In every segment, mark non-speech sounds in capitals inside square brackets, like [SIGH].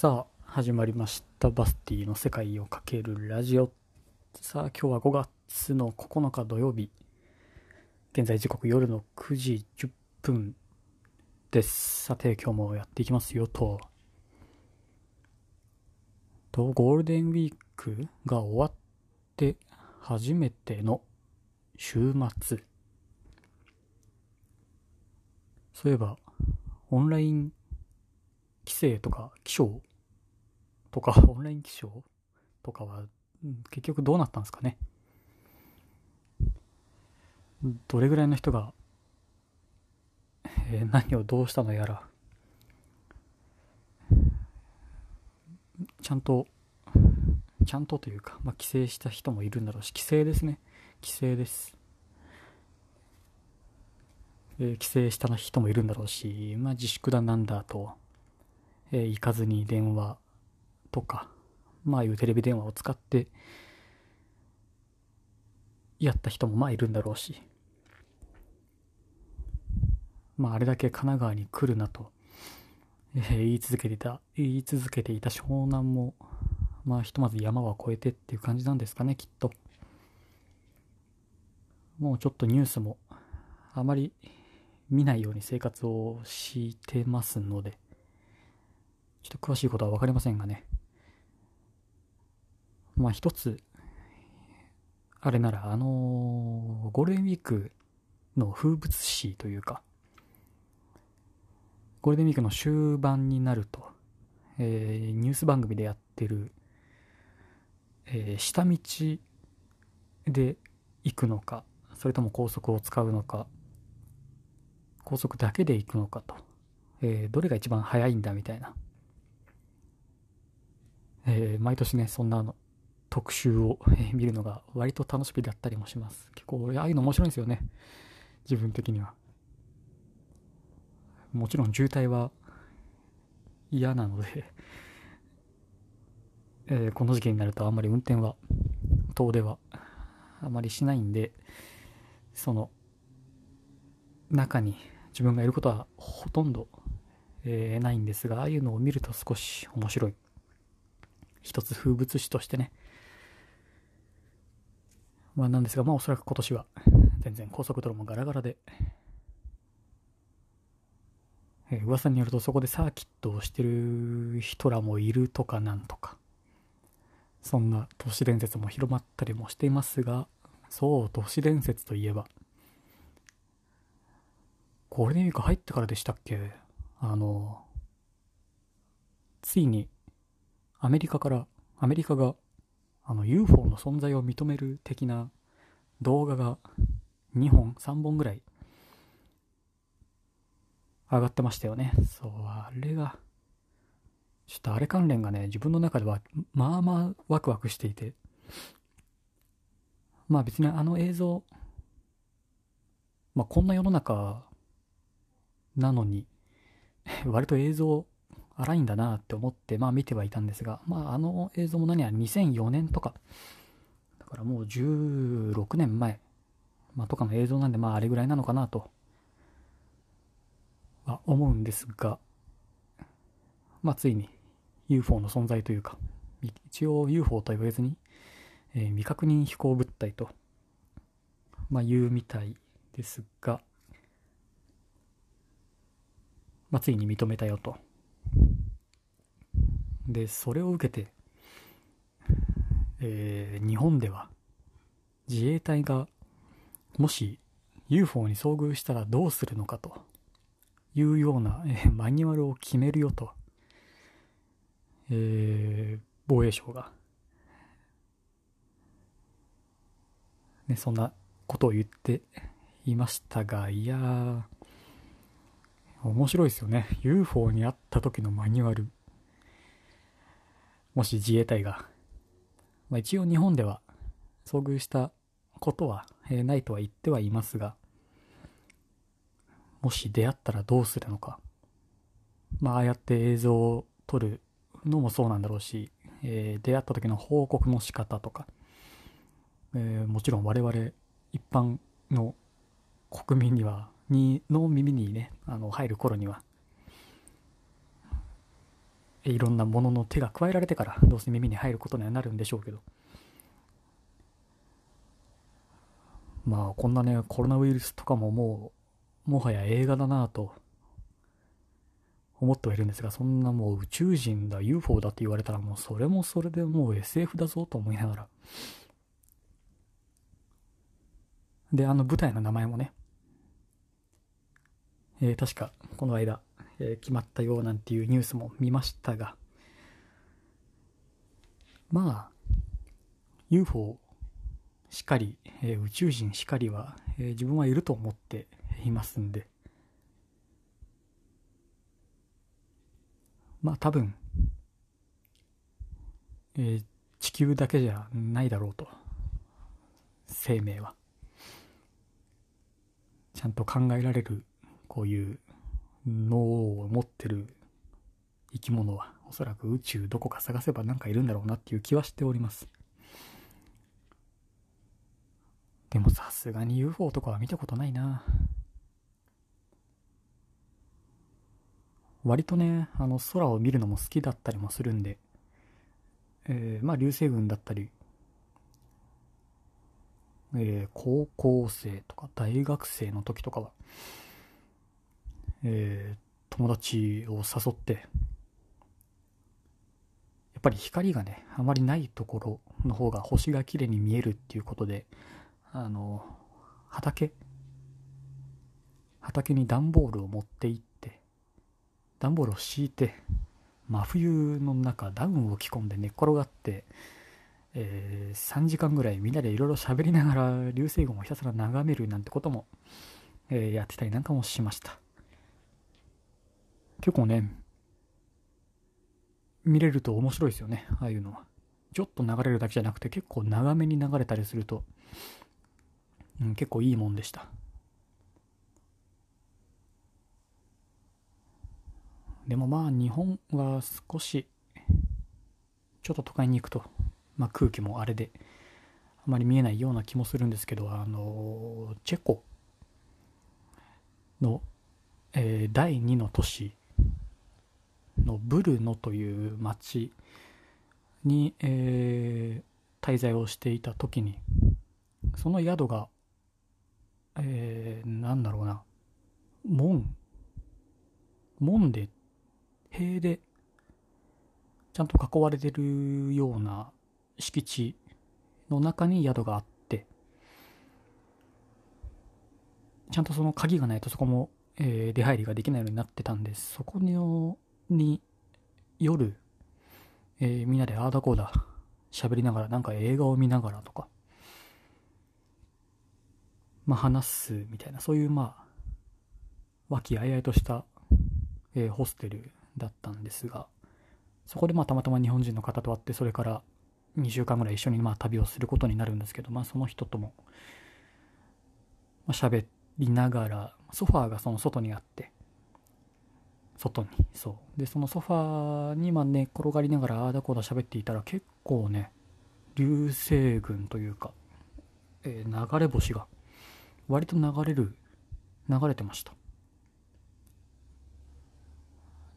さあ、始まりました。バスティの世界をかけるラジオ。さあ、今日は5月の9日土曜日。現在時刻夜の9時10分です。さて、今日もやっていきますよと。と、ゴールデンウィークが終わって初めての週末。そういえば、オンライン規制とか気象とか [LAUGHS] オンライン気象とかは結局どうなったんですかね？どれぐらいの人が、えー何をどうしたのやら。ちゃんとちゃんとというか、まあ、規制した人もいるんだろうし規制ですね。規制です。えー規制した人もいるんだろうし、まあ、自粛だなんだと、えー行かずに電話とか、まあいうテレビ電話を使ってやった人もまあいるんだろうし、まああれだけ神奈川に来るなと、えー言い続けていた、言い続けていた湘南も、まあひとまず山は越えてっていう感じなんですかね、きっと。もうちょっとニュースもあまり見ないように生活をしてますので、ちょっと詳しいことは分かりませんがね。まあ一つ、あれなら、あのーゴールデンウィークの風物詩というか、ゴールデンウィークの終盤になると、えーニュース番組でやってる、えー下道で行くのか、それとも高速を使うのか、高速だけで行くのかと、えーどれが一番早いんだみたいな、えー毎年ね、そんなの特集を、見るのが割と楽しみだったりもします。結構、ああいうの面白いんですよね。自分的には。もちろん渋滞は嫌なので、[LAUGHS] えこの時期になるとあんまり運転は、遠出はあまりしないんで、その中に自分がいることはほとんど、えないんですが、ああいうのを見ると少し面白い。一つ風物詩としてね。まあなんですが、まあおそらく今年は全然高速道路もガラガラで、えー噂によるとそこでサーキットをしてる人らもいるとかなんとか、そんな都市伝説も広まったりもしていますが、そう、都市伝説といえば、ゴールデンウィーク入ってからでしたっけ？あの、ついにアメリカから、アメリカがあの UFO の存在を認める的な動画が2本、3本ぐらい上がってましたよね。そう、あれが、ちょっとあれ関連がね、自分の中ではまあまあワクワクしていて、まあ別にあの映像、まあこんな世の中なのに、[LAUGHS] 割と映像荒いんだなって思って、まあ見てはいたんですが、まああの映像も何や2004年とか、だからもう16年前、まあとかの映像なんで、まああれぐらいなのかなと、は思うんですが、まあついに UFO の存在というか、一応 UFO とは言わずに、えー未確認飛行物体と、まあ言うみたいですが、まあついに認めたよと。で、それを受けて、えー日本では自衛隊がもし UFO に遭遇したらどうするのかというような、えーマニュアルを決めるよと、えー防衛省が、ね、そんなことを言っていましたが、いやー、面白いですよね。UFO に会った時のマニュアル。もし自衛隊が、まあ、一応日本では遭遇したことは、えないとは言ってはいますが、もし出会ったらどうするのか。まあ、あやって映像を撮るのもそうなんだろうし、えー出会った時の報告の仕方とか、えーもちろん我々一般の国民には、に、の耳にね、あの、入る頃には、いろんなものの手が加えられてからどうせ耳に入ることにはなるんでしょうけど。まあこんなねコロナウイルスとかももうもはや映画だなぁと思ってはいるんですがそんなもう宇宙人だ UFO だって言われたらもうそれもそれでもう SF だぞと思いながら。であの舞台の名前もねえー、確かこの間、え、決まったようなんていうニュースも見ましたがまあ UFO しかり、え、宇宙人しかりは、え、自分はいると思っていますんで、まあ多分、えー、地球だけじゃないだろうと、生命は。ちゃんと考えられる、こういう脳を持ってる生き物は、おそらく宇宙どこか探せばなんかいるんだろうなっていう気はしております。でもさすがに UFO とかは見たことないな。割とね、あの空を見るのも好きだったりもするんで、えー、まあ流星群だったり、えー、高校生とか大学生の時とかは、えー、友達を誘って、やっぱり光がね、あまりないところの方が星が綺麗に見えるっていうことで、あの、畑畑に段ボールを持って行って、段ボールを敷いて、真冬の中ダウンを着込んで寝っ転がって、えー、3時間ぐらいみんなでいろいろ喋りながら流星群をひたすら眺めるなんてことも、えー、やってたりなんかもしました。結構ね、見れると面白いですよね、ああいうのは。ちょっと流れるだけじゃなくて結構長めに流れたりすると、うん、結構いいもんでした。でもまあ日本は少しちょっと都会に行くと、まあ、空気もあれであまり見えないような気もするんですけどあのチェコの、えー、第2の都市のブルノという町に、えー、滞在をしていた時にその宿がえー、なんだろうな、門、門で、塀で、ちゃんと囲われてるような敷地の中に宿があって、ちゃんとその鍵がないとそこも、えー、出入りができないようになってたんです。そこに、夜、えー、みんなでああだこうだ喋りながら、なんか映画を見ながらとか、まあ、話すみたいな、そういうまあ、和気あいあいとした、えー、ホステルだったんですが、そこでまあたまたま日本人の方と会って、それから2週間ぐらい一緒にまあ旅をすることになるんですけど、まあその人とも、まあ、喋りながら、ソファーがその外にあって、外に、そう。で、そのソファーにま寝、ね、転がりながらああだこうだ喋っていたら結構ね、流星群というか、えー、流れ星が割と流れる、流れてました。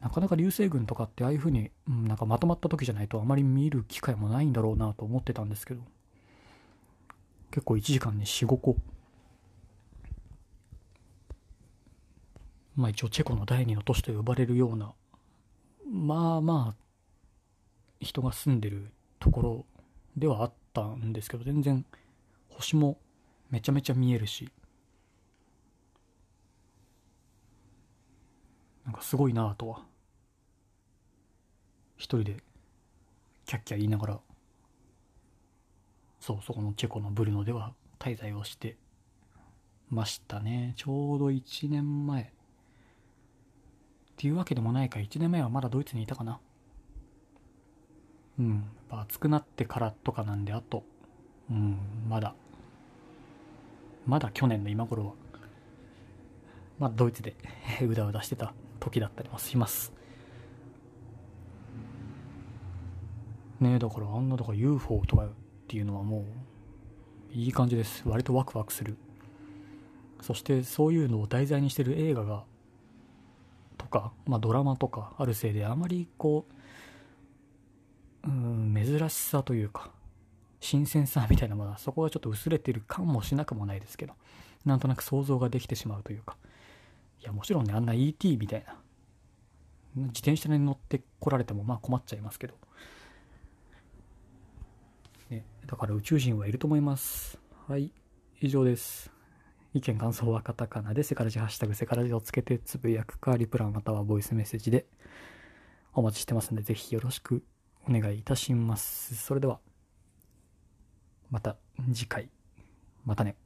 なかなか流星群とかってああいう風に、うん、なんかまとまった時じゃないとあまり見る機会もないんだろうなと思ってたんですけど、結構1時間に4、5個。まあ一応チェコの第二の都市と呼ばれるような、まあまあ、人が住んでるところではあったんですけど、全然星もめちゃめちゃ見えるし、なんかすごいなぁとは一人でキャッキャ言いながらそうそこのチェコのブルノでは滞在をしてましたね。ちょうど1年前。っていうわけでもないか1年前はまだドイツにいたかな。うんやっぱ暑くなってからとかなんであとうんまだ。まだ去年の今頃は。まあドイツでうだうだしてた時だったりもします。ねえだからあんなだか UFO とかっていうのはもういい感じです。割とワクワクする。そしてそういうのを題材にしてる映画がか、まあ、ドラマとかあるせいであまりこううん珍しさというか新鮮さみたいなものはそこがちょっと薄れてるかもしなくもないですけどなんとなく想像ができてしまうというかいやもちろんねあんな ET みたいな自転車に乗ってこられてもまあ困っちゃいますけど、ね、だから宇宙人はいると思います。はい以上です。意見感想はカタカナでセカラジハッシュタグセカラジをつけてつぶやくかリプランまたはボイスメッセージでお待ちしてますのでぜひよろしくお願いいたします。それではまた次回。またね